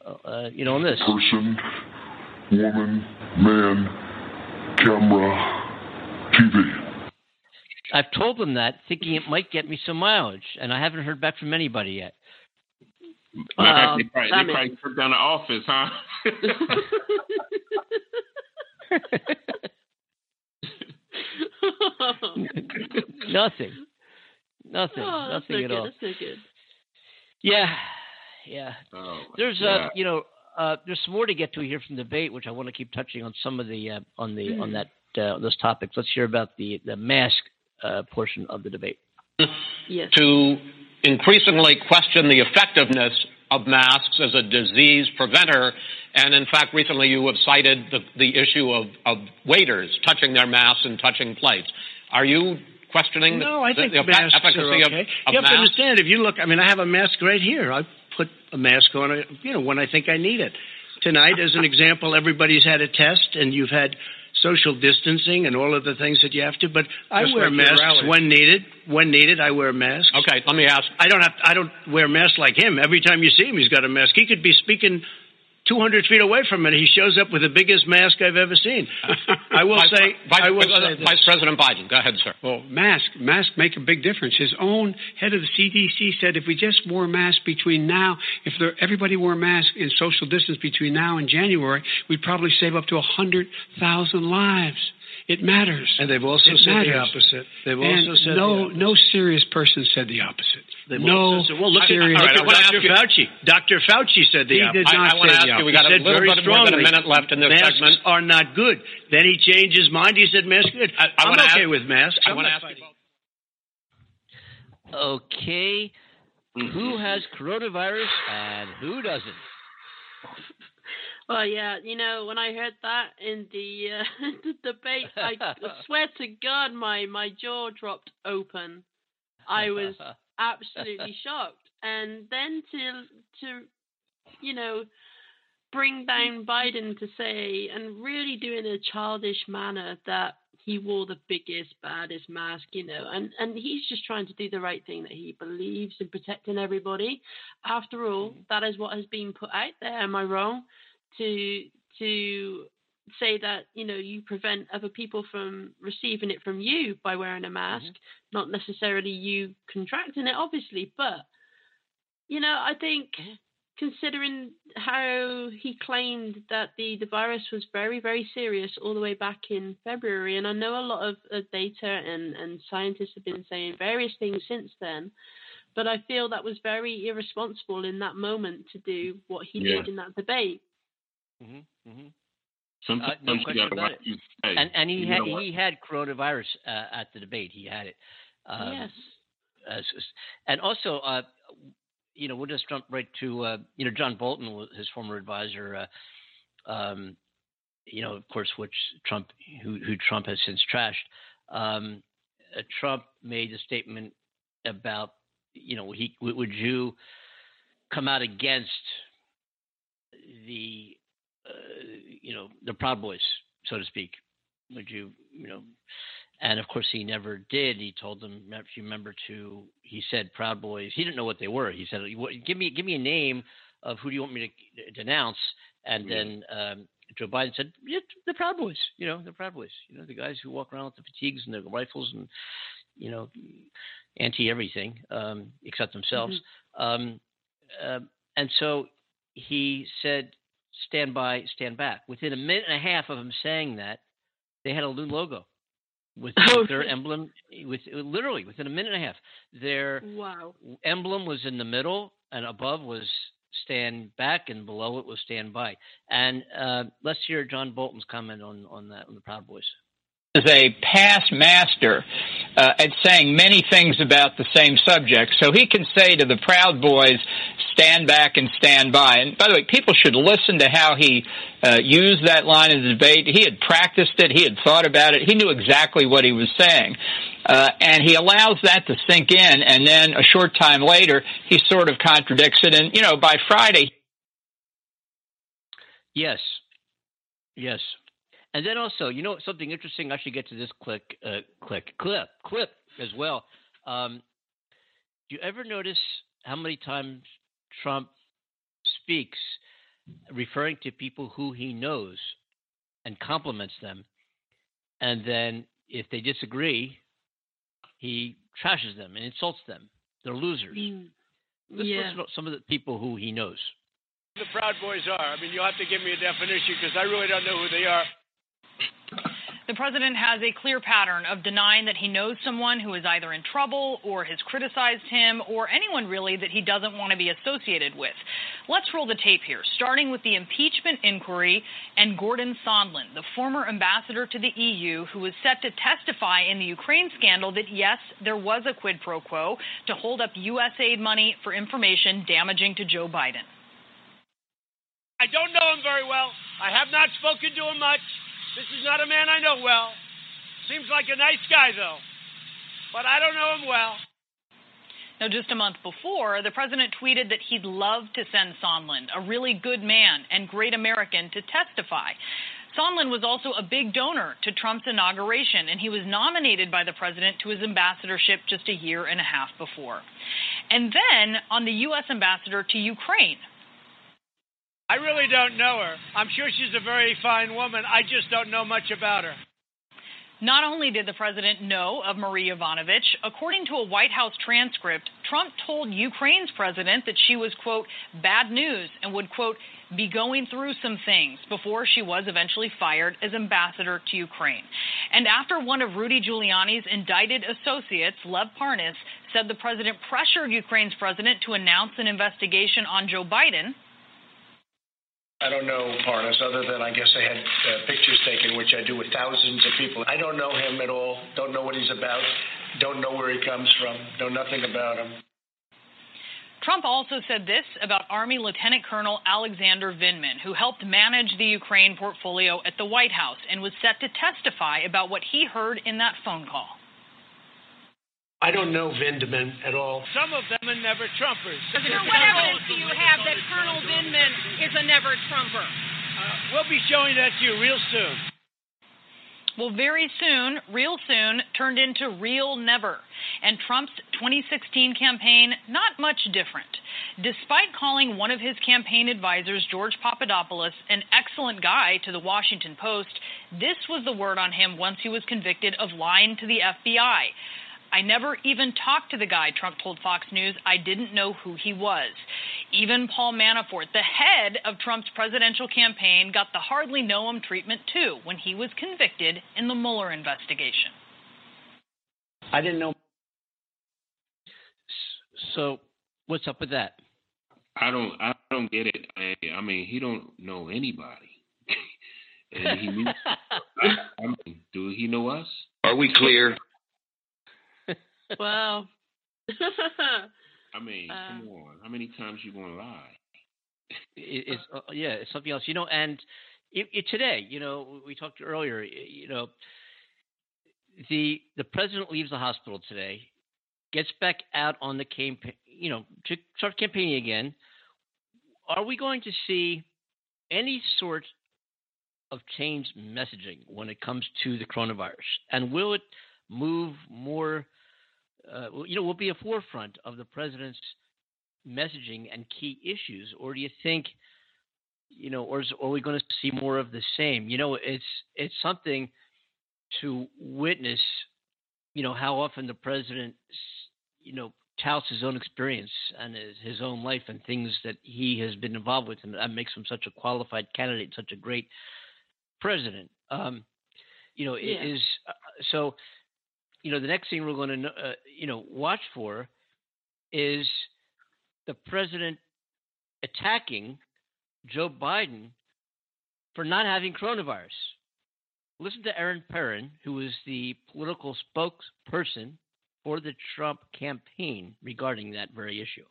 uh, uh, you know, on this. Person, woman, man, camera, TV. I've told them that, thinking it might get me some mileage, and I haven't heard back from anybody yet. Matter of fact, Um, they probably, damn they probably took down the office, huh? *laughs* *laughs* nothing, nothing, Oh, that's nothing no at good. all. That's no good. Yeah, yeah. Oh, There's God. uh, you know, uh, there's some more to get to here from the debate, which I want to keep touching on some of the uh, on the on that uh, those topics. Let's hear about the the mask uh, portion of the debate. Yes. to increasingly question the effectiveness of masks as a disease preventer. And in fact, recently you have cited the, the issue of, of waiters touching their masks and touching plates. Are you questioning the, No, I think the, the masks are okay. of you have masks? to understand. If you look, I mean, I have a mask right here. I put a mask on, you know, when I think I need it. Tonight, as an example, everybody's had a test, and you've had social distancing and all of the things that you have to. But I Just wear masks when needed. When needed, I wear masks. Okay, let me ask. I don't have. I don't wear masks like him. Every time you see him, he's got a mask. He could be speaking. 200 feet away from it, he shows up with the biggest mask I've ever seen. *laughs* I will say, Vice, I will say this. Vice President Biden, go ahead, sir. Well, mask masks make a big difference. His own head of the CDC said if we just wore masks between now, if there, everybody wore masks in social distance between now and January, we'd probably save up to a hundred thousand lives. It matters. And they've also It said the opposite. They've And also said no, the opposite. no serious person said the opposite. They've no also said- well, look at, serious. look I at wanna ask Dr. you- Fauci. Dr. Fauci said the He opposite. did not I, I want to say ask you, we He got a said little very bit more than a minute left in this masks segment. are not good. Then he changed his mind. He said masks are good. I, I I'm wanna okay ask, with masks. I I'm want to ask you fighting. both. Okay, Mm-hmm. who has coronavirus and who doesn't? Well, yeah, you know, when I heard that in the, uh, *laughs* the debate, I *laughs* swear to God, my, my jaw dropped open. I was absolutely *laughs* shocked. And then to, to, you know, bring down Biden to say, and really do in a childish manner, that he wore the biggest, baddest mask, you know, and, and he's just trying to do the right thing that he believes in protecting everybody. After all, mm-hmm. that is what has been put out there. Am I wrong? To to say that you know you prevent other people from receiving it from you by wearing a mask, not necessarily you contracting it, obviously, but you know I think considering how he claimed that the, the virus was very, very serious all the way back in February. And I know a lot of uh, data and, and scientists have been saying various things since then. But I feel that was very irresponsible in that moment to do what he Yeah. did in that debate. Mm-hmm, mm-hmm. Sometimes no you gotta about watch you say. And and he You had he had coronavirus uh, at the debate. He had it. Um, yes. and also, uh, you know, we'll just jump right to uh, you know John Bolton, his former advisor. Uh, um, you know, of course, which Trump, who, who Trump has since trashed. Um, uh, Trump made a statement about, you know, he would would you come out against the, uh, you know, the Proud Boys, so to speak? Would you, you know? And of course, he never did. He told them, if you remember, to he said Proud Boys. He didn't know what they were. He said, "Give me, give me a name of who do you want me to denounce?" And Yeah. then um, Joe Biden said, yeah, "The Proud Boys." You know, the Proud Boys. You know, the guys who walk around with the fatigues and the rifles and you know, anti everything um, except themselves. Um, uh, and so he said, "Stand by, stand back." Within a minute and a half of him saying that, they had a new logo with, *laughs* Oh, with their emblem. With literally within a minute and a half, their Wow. emblem was in the middle, and above was stand back, and below it was stand by. And uh, let's hear John Bolton's comment on on that on the Proud Boys. Is a past master uh, at saying many things about the same subject. So he can say to the Proud Boys, stand back and stand by. And by the way, people should listen to how he uh, used that line in the debate. He had practiced it. He had thought about it. He knew exactly what he was saying. Uh, and he allows that to sink in. And then a short time later, he sort of contradicts it. And, you know, by Friday. Yes. Yes. And then also, you know, something interesting. I should get to this click, uh, click, clip, clip as well. Um, do you ever notice how many times Trump speaks referring to people who he knows and compliments them, and then if they disagree, he trashes them and insults them. They're losers. Mm. Let's yeah. listen to some of the people who he knows. The Proud Boys are. I mean, you'll have to give me a definition because I really don't know who they are. The president has a clear pattern of denying that he knows someone who is either in trouble or has criticized him or anyone really that he doesn't want to be associated with. Let's roll the tape here, starting with the impeachment inquiry and Gordon Sondland, the former ambassador to the EU who was set to testify in the Ukraine scandal that yes, there was a quid pro quo to hold up U.S. aid money for information damaging to Joe Biden. I don't know him very well. I have not spoken to him much. This is not a man I know well. Seems like a nice guy, though. But I don't know him well. Now, just a month before, the president tweeted that he'd love to send Sondland, a really good man and great American, to testify. Sondland was also a big donor to Trump's inauguration, and he was nominated by the president to his ambassadorship just a year and a half before. And then on the U.S. ambassador to Ukraine, I really don't know her. I'm sure she's a very fine woman. I just don't know much about her. Not only did the president know of Marie Yovanovitch, according to a White House transcript, Trump told Ukraine's president that she was, quote, bad news and would, quote, be going through some things before she was eventually fired as ambassador to Ukraine. And after one of Rudy Giuliani's indicted associates, Lev Parnas, said the president pressured Ukraine's president to announce an investigation on Joe Biden, I don't know Parnas other than I guess I had uh, pictures taken, which I do with thousands of people. I don't know him at all. Don't know what he's about. Don't know where he comes from. Know nothing about him. Trump also said this about Army Lieutenant Colonel Alexander Vindman, who helped manage the Ukraine portfolio at the White House and was set to testify about what he heard in that phone call. I don't know Vindman at all. Some of them are never Trumpers. So what evidence do you have that Colonel Vindman is a never Trumper? Uh, we'll be showing that to you real soon. Well, very soon, real soon, turned into real never. And Trump's 2016 campaign, not much different. Despite calling one of his campaign advisors, George Papadopoulos, an excellent guy to the Washington Post, this was the word on him once he was convicted of lying to the FBI. I never even talked to the guy, Trump told Fox News. I didn't know who he was. Even Paul Manafort, the head of Trump's presidential campaign, got the hardly know him treatment too when he was convicted in the Mueller investigation. I didn't know. So, what's up with that? I don't. I don't get it. I, I mean, he don't know anybody, *laughs* and he. Knew, I, *laughs* I mean, do he know us? Are we clear? Wow. I *laughs* mean, uh, come on. How many times you gonna lie? It, *laughs* it's uh, yeah, it's something else. You know, and it, it, today, you know, we talked earlier. You know, the the president leaves the hospital today, gets back out on the campaign. You know, to start campaigning again. Are we going to see any sort of change messaging when it comes to the coronavirus? And will it move more uh, you know, will be a forefront of the president's messaging and key issues, or do you think, you know, or, is, are we going to see more of the same? You know, it's it's something to witness. You know how often the president, you know, touts his own experience and his, his own life and things that he has been involved with, and that makes him such a qualified candidate, such a great president. Um, you know, yeah. is uh, so you know, the next thing we're going to, uh, you know, watch for is the president attacking Joe Biden for not having coronavirus. listen to Erin Perrine, who is the political spokesperson for the Trump campaign regarding that very issue.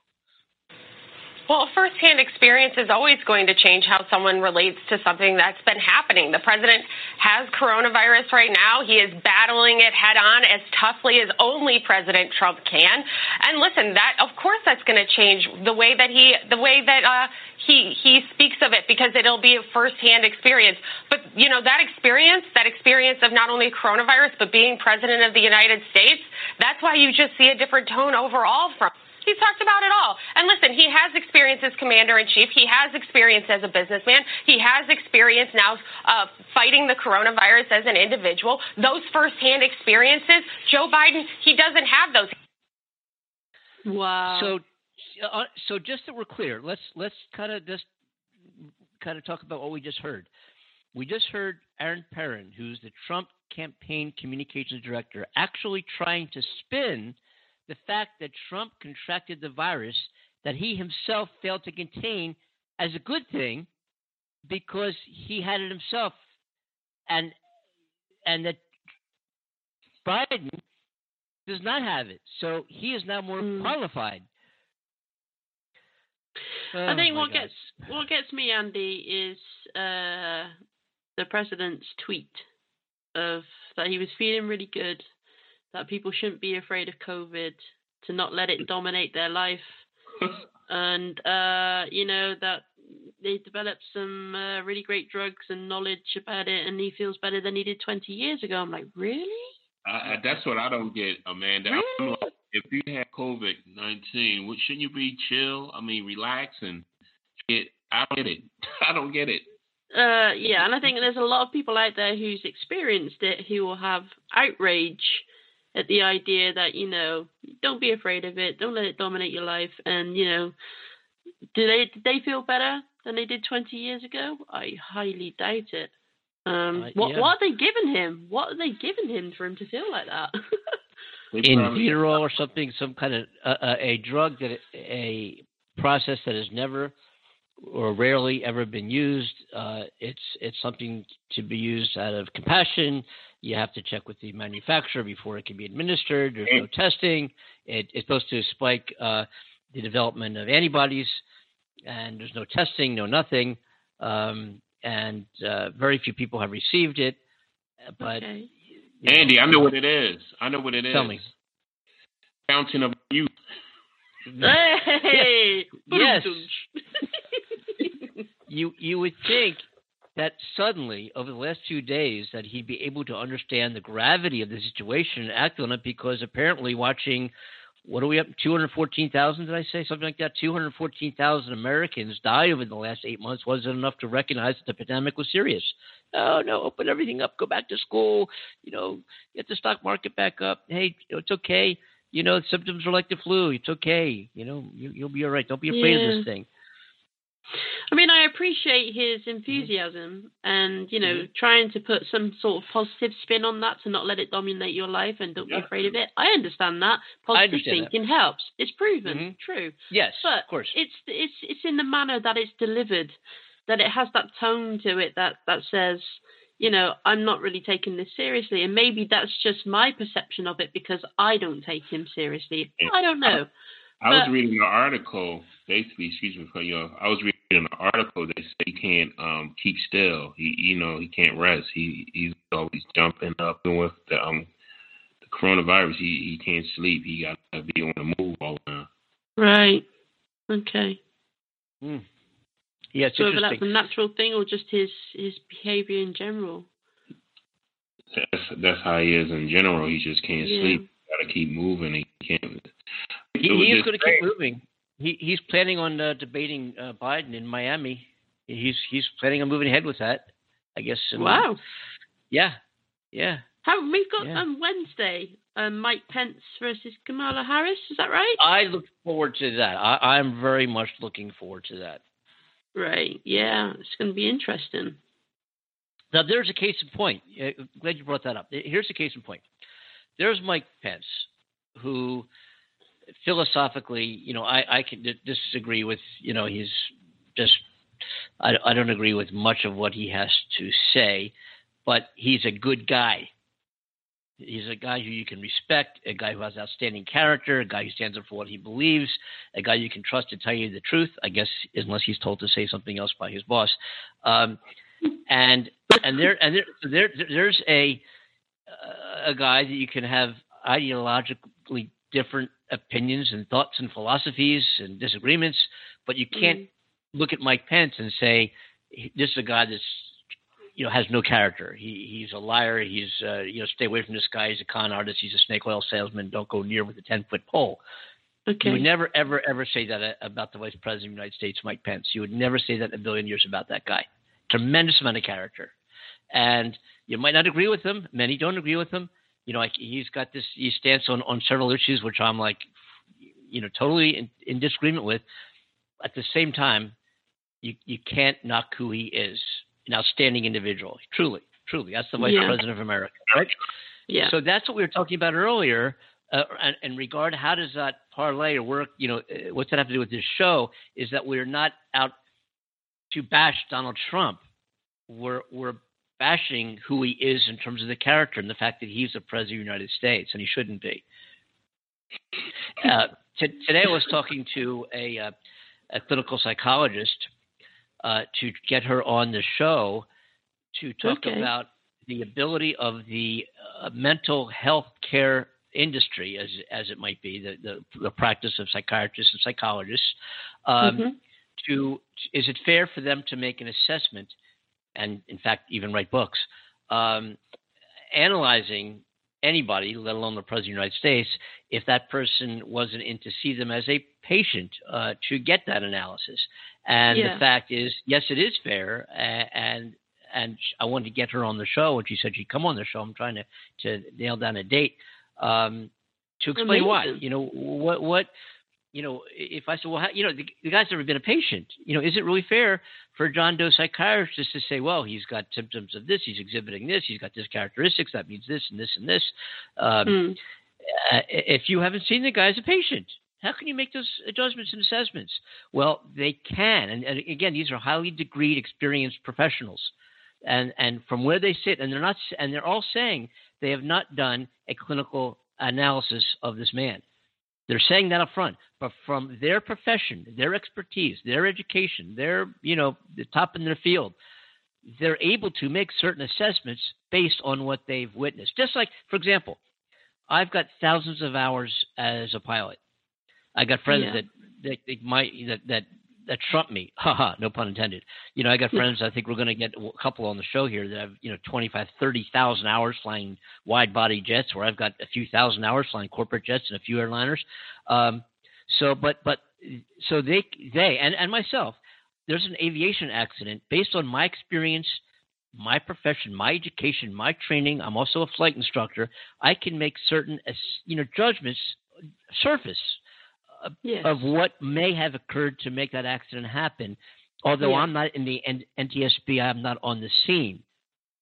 Well, a firsthand experience is always going to change how someone relates to something that's been happening. The president has coronavirus right now. He is battling it head on as toughly as only President Trump can. And listen, that of course that's going to change the way that he the way that uh, he he speaks of it because it'll be a firsthand experience. But you know that experience, that experience of not only coronavirus but being president of the United States, that's why you just see a different tone overall from. He's talked about it all. And listen, he has experience as commander in chief. He has experience as a businessman. He has experience now uh, fighting the coronavirus as an individual. Those firsthand experiences, Joe Biden, he doesn't have those. Wow. So, uh, so just so we're clear, let's let's kind of just kind of talk about what we just heard. We just heard Erin Perrine, who's the Trump campaign communications director, actually trying to spin the fact that Trump contracted the virus that he himself failed to contain as a good thing because he had it himself and and that Biden does not have it. So he is now more Mm. qualified. I Oh, think what God. gets what gets me, Andy, is uh, the president's tweet of that he was feeling really good, that people shouldn't be afraid of COVID, to not let it dominate their life, *laughs* and uh, you know that they developed some uh, really great drugs and knowledge about it, and he feels better than he did 20 years ago. I'm like, really? That's what I don't get, Amanda. Like, if you have COVID nineteen, what shouldn't you be chill? I mean, relax and get. I don't get it. *laughs* I don't get it. Uh, yeah, and I think there's a lot of people out there who's experienced it who will have outrage at the idea that you know don't be afraid of it, don't let it dominate your life, and you know, do they did they feel better than they did 20 years ago? I highly doubt it. Um, Uh, what yeah. what are they giving him? What are they giving him for him to feel like that? *laughs* in vitro or something, some kind of uh, uh, a drug that a process that has never or rarely ever been used. Uh, it's it's something to be used out of compassion. You have to check with the manufacturer before it can be administered. There's no testing. It, it's supposed to spike uh, the development of antibodies, and there's no testing, no nothing. Um, and uh, very few people have received it. But okay. Andy, I know what it is. I know what it is. Tell me. Fountain of youth. *laughs* Hey, Yes. you you would think that suddenly over the last few days that he'd be able to understand the gravity of the situation and act on it because apparently watching what are we up two hundred fourteen thousand did I say something like that two hundred fourteen thousand Americans die over the last eight months wasn't enough to recognize that the pandemic was serious. Oh no, open everything up, go back to school, you know, get the stock market back up. Hey, it's okay. You know, symptoms are like the flu. It's okay. You know, you, you'll be all right. Don't be afraid of this thing. I mean, I appreciate his enthusiasm and, you know, mm-hmm. trying to put some sort of positive spin on that to not let it dominate your life and don't be afraid of it. I understand that. Positive understand that. thinking helps. It's proven, mm-hmm. true. Yes, but of course. It's it's it's in the manner that it's delivered, that it has that tone to it that that says, you know, I'm not really taking this seriously, and maybe that's just my perception of it because I don't take him seriously. I don't know. Uh-huh. I was But- reading an article, basically, excuse me for you. I was reading an article that said he can't um keep still. He, you know, he can't rest. He he's always jumping up and with the um the coronavirus. He he can't sleep. He got to be on the move all the time. Right. Okay. Yeah, it's so whether that's a natural thing or just his his behavior in general. That's that's how he is in general. He just can't Yeah. sleep. Got to keep moving. He can't. He, It he is going to keep moving. He he's planning on uh, debating uh, Biden in Miami. He's he's planning on moving ahead with that. I guess. in- Wow. Yeah. Yeah. Have we've got Yeah. on Wednesday um, Mike Pence versus Kamala Harris? Is that right? I look forward to that. I, I'm very much looking forward to that. Right. Yeah, it's going to be interesting. Now, there's a case in point. Uh, glad you brought that up. Here's a case in point. There's Mike Pence, who philosophically, you know, I, I can disagree with, you know, he's just, I, I don't agree with much of what he has to say, but he's a good guy. He's a guy who you can respect, a guy who has outstanding character, a guy who stands up for what he believes, a guy you can trust to tell you the truth. I guess unless he's told to say something else by his boss. Um, and and there and there, there there's a a guy that you can have ideologically different opinions and thoughts and philosophies and disagreements, but you can't mm-hmm. look at Mike Pence and say this is a guy that's you know has no character. He he's a liar. He's uh, you know stay away from this guy. He's a con artist. He's a snake oil salesman. Don't go near with a ten foot pole. Okay. You would never ever ever say that uh, about the Vice President of the United States, Mike Pence. You would never say that in a billion years about that guy. Tremendous amount of character, and you might not agree with him. Many don't agree with him. You know, like he's got this he stance on on several issues which I'm like, you know, totally in, in disagreement with. At the same time, you you can't knock who he is. An outstanding individual, truly, truly. That's the vice yeah. president of America, right? Yeah. So that's what we were talking about earlier. Uh, in regard, how does that parlay or work? You know, uh, what's that have to do with this show? Is that we're not out to bash Donald Trump. We're we're bashing who he is in terms of the character and the fact that he's the president of the United States and he shouldn't be. *laughs* Uh, t- today, I was talking to a, uh, a clinical psychologist uh, to get her on the show to talk okay. about the ability of the uh, mental health care industry, as as it might be, the the, the practice of psychiatrists and psychologists. Um, mm-hmm. To is it fair for them to make an assessment, and in fact even write books, um, analyzing anybody, let alone the president of the United States, if that person wasn't in to see them as a patient uh, to get that analysis. And yeah. the fact is, yes, it is fair, and and I wanted to get her on the show, and she said she'd come on the show. I'm trying to to nail down a date um, to explain Amazing. why. You know what what you know, if I said, well, how, you know, the, the, guy's never been a patient. You know, is it really fair for a John Doe psychiatrist to say, well, he's got symptoms of this, he's exhibiting this, he's got this characteristics, that means this and this and this. Um, mm. uh, if you haven't seen the guy as a patient, how can you make those judgments and assessments? Well, they can, and, and again, these are highly degreed, experienced professionals, and and from where they sit, and they're not, and they're all saying they have not done a clinical analysis of this man. They're saying that up front, but from their profession, their expertise, their education, their you know the top in their field, they're able to make certain assessments based on what they've witnessed. Just like, for example, I've got thousands of hours as a pilot. I got friends yeah. that, that that might that that that trump me. *laughs* Haha, no pun intended. You know, I got friends. I think we're going to get a couple on the show here that have you know 25, 30,000 hours flying wide body jets, where I've got a few thousand hours flying corporate jets and a few airliners. Um, so, but but so they they and and myself. There's an aviation accident based on my experience my profession, my education, my training. I'm also a flight instructor. I can make certain, you know, judgments surface yes. of what may have occurred to make that accident happen. Although I'm not in the NTSB, I'm not on the scene,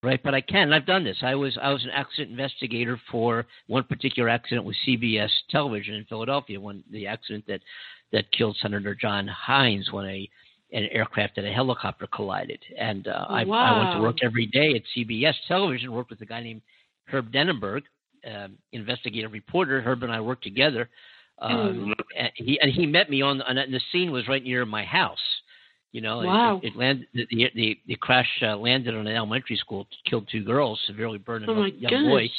right? But I can. I've done this. I was I was an accident investigator for one particular accident with CBS Television in Philadelphia, when the accident that that killed Senator John Heinz when a an aircraft and a helicopter collided. And uh, I, wow. I went to work every day at CBS Television. Worked with a guy named Herb Denenberg, um, investigative reporter. Herb and I worked together um, mm. and he and he met me on, on and the scene was right near my house. You know, wow. it, it landed the the, the crash uh, landed on an elementary school, killed two girls, severely burned oh a young boy,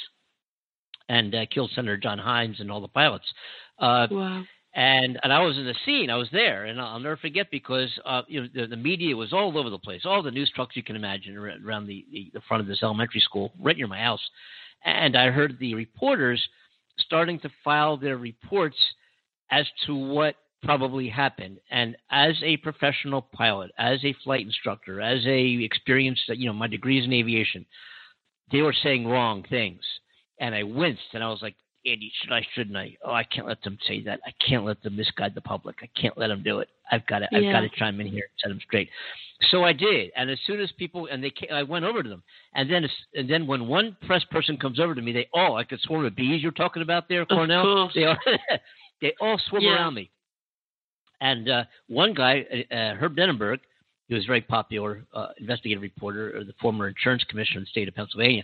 and uh, killed Senator John Heinz and all the pilots. Uh, wow. And and I was in the scene. I was there, and I'll never forget because uh, you know the, the media was all over the place, all the news trucks you can imagine around the, the the front of this elementary school, right near my house. And I heard the reporters starting to file their reports as to what probably happened. And as a professional pilot, as a flight instructor, as a experienced, you know, my degrees in aviation, they were saying wrong things. And I winced and I was like, Andy, should I, shouldn't I? Oh, I can't let them say that. I can't let them misguide the public. I can't let them do it. I've got to, yeah. I've got to chime in here and set them straight. So I did. And as soon as people, and they, came, I went over to them. And then, and then when one press person comes over to me, they, oh, I could swarm of bees you're talking about there, Cornell. They, they all *laughs* swim yeah. around me. And uh, one guy, uh, uh Herb Denenberg, he was a very popular uh, investigative reporter, or the former insurance commissioner in the state of Pennsylvania.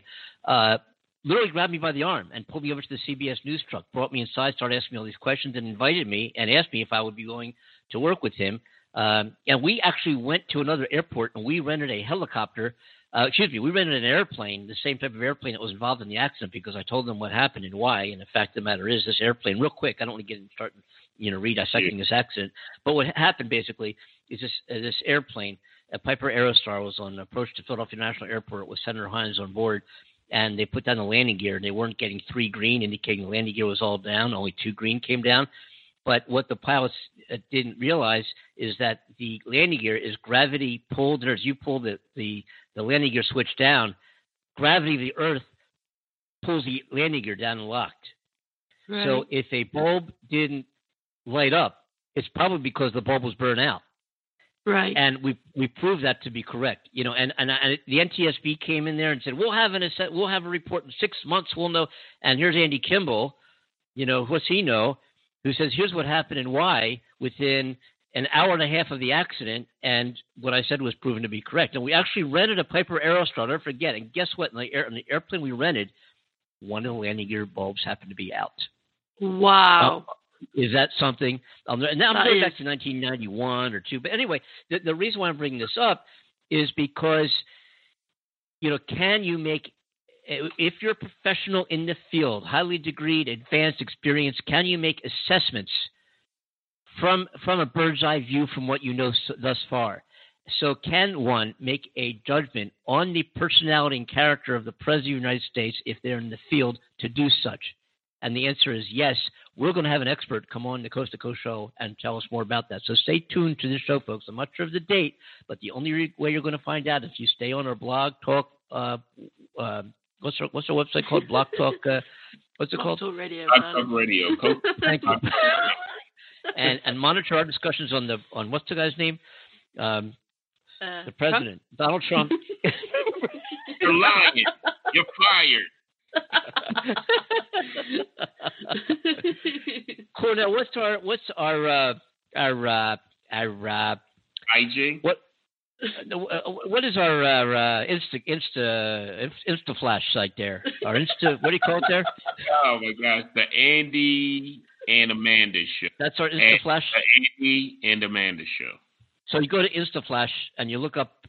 Uh, literally grabbed me by the arm and pulled me over to the CBS News truck, brought me inside, started asking me all these questions, and invited me and asked me if I would be going to work with him. Um, and we actually went to another airport and we rented a helicopter. Uh, excuse me, we rented an airplane, the same type of airplane that was involved in the accident, because I told them what happened and why. And the fact of the matter is, this airplane, real quick, I don't want to get started, you know, re-dissecting this accident. But what happened basically is this uh, this airplane, a Piper Aerostar, was on approach to Philadelphia National Airport with Senator Heinz on board and they put down the landing gear and they weren't getting three green, indicating the landing gear was all down. Only two green came down. But what the pilots uh, didn't realize is that the landing gear is gravity pulled, or as you pull the, the, the landing gear switch down, gravity of the Earth pulls the landing gear down and locked. Right. So if a bulb didn't light up, it's probably because the bulb was burned out. Right. And we we proved that to be correct. You know, and and, and the NTSB came in there and said we'll have an asse- we'll have a report in six months. We'll know. And here's Andy Kimball. You know, what's he know? Who says here's what happened and why within an hour and a half of the accident, and what I said was proven to be correct. And we actually rented a Piper Aerostar. Don't forget. And guess what? In the, air, in the airplane we rented, one of the landing gear bulbs happened to be out. Wow. Uh, is that something? Um, and now I'm going back to 1991 or two. But anyway, the, the reason why I'm bringing this up is because, you know, can you make, if you're a professional in the field, highly degreed, advanced, experienced, can you make assessments from from a bird's eye view from what you know thus far? So can one make a judgment on the personality and character of the President of the United States if they're in the field to do such? And the answer is yes. We're going to have an expert come on the Coast to Coast show and tell us more about that. So stay tuned to this show, folks. I'm not sure of the date, but the only way you're going to find out is if you stay on our blog talk. Uh, uh, what's our what's our website called? Blog Talk. Uh, what's it called? Talk Radio. Blog Talk Radio. Co- *laughs* Thank you. *laughs* and and monitor our discussions on the on what's the guy's name? Um, Uh, the president, Donald Trump. *laughs* You're lying. You're fired. *laughs* Cornell, what's our what's our uh, our uh, our uh, IJ. what uh, what is our uh, uh, Insta Insta Insta Flash site there? Our Insta what do you call it there? Oh my gosh, the Andy and Amanda show. That's our Insta Flash. The Andy and Amanda show. So you go to Insta Flash and you look up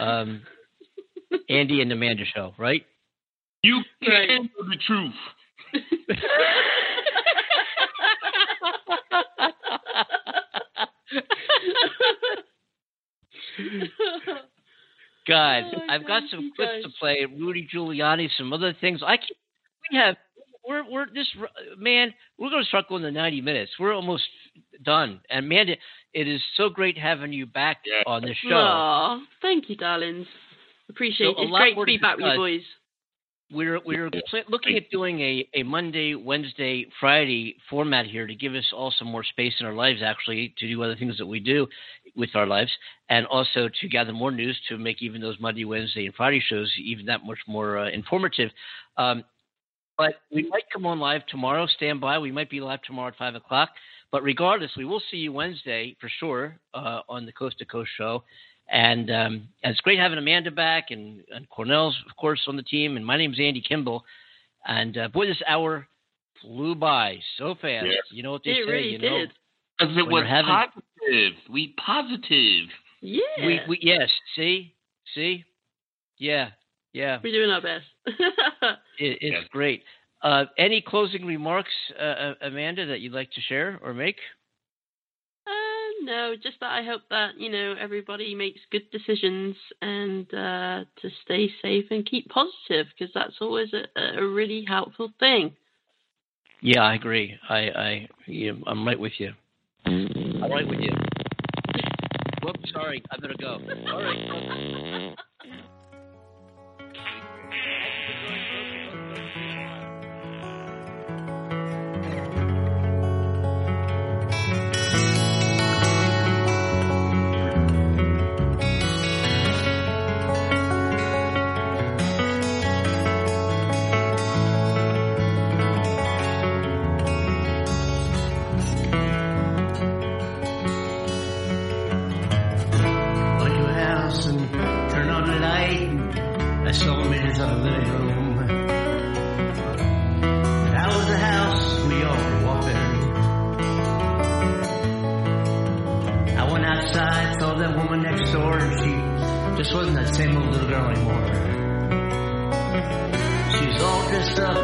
um, Andy and Amanda show, right? You can't know the truth. *laughs* God, Oh, I've got some clips guys. to play. Rudy Giuliani, some other things. I can, we have we're we're this man. We're going to start going to ninety minutes. We're almost done. And man, it, it is so great having you back on the show. Aw, thank you, darlings. Appreciate So it. It's lot great more to be back with you discuss. boys. We're we're looking at doing a, a Monday, Wednesday, Friday format here to give us all some more space in our lives, actually, to do other things that we do with our lives, and also to gather more news to make even those Monday, Wednesday, and Friday shows even that much more uh, informative. Um, but we might come on live tomorrow. Stand by. We might be live tomorrow at five o'clock. But regardless, we will see you Wednesday for sure uh, on the Coast to Coast show. And, um, and it's great having Amanda back and, and Cornell's, of course, on the team. And my name's Andy Kimball. And uh, boy, this hour flew by so fast. Yeah. You know what they It say, really you know. did. Because it was having- positive. We positive. Yeah. We, we yes, see, see, yeah, yeah. We're doing our best. *laughs* It, it's great. Uh, any closing remarks, uh, uh, Amanda, that you'd like to share or make? No, just that I hope that you know everybody makes good decisions and uh, to stay safe and keep positive because that's always a, a really helpful thing. Yeah, I agree. I, I, yeah, I'm right with you. I'm right with you. Whoops, sorry, I better go. All right. This wasn't that same old little girl anymore. She's all dressed up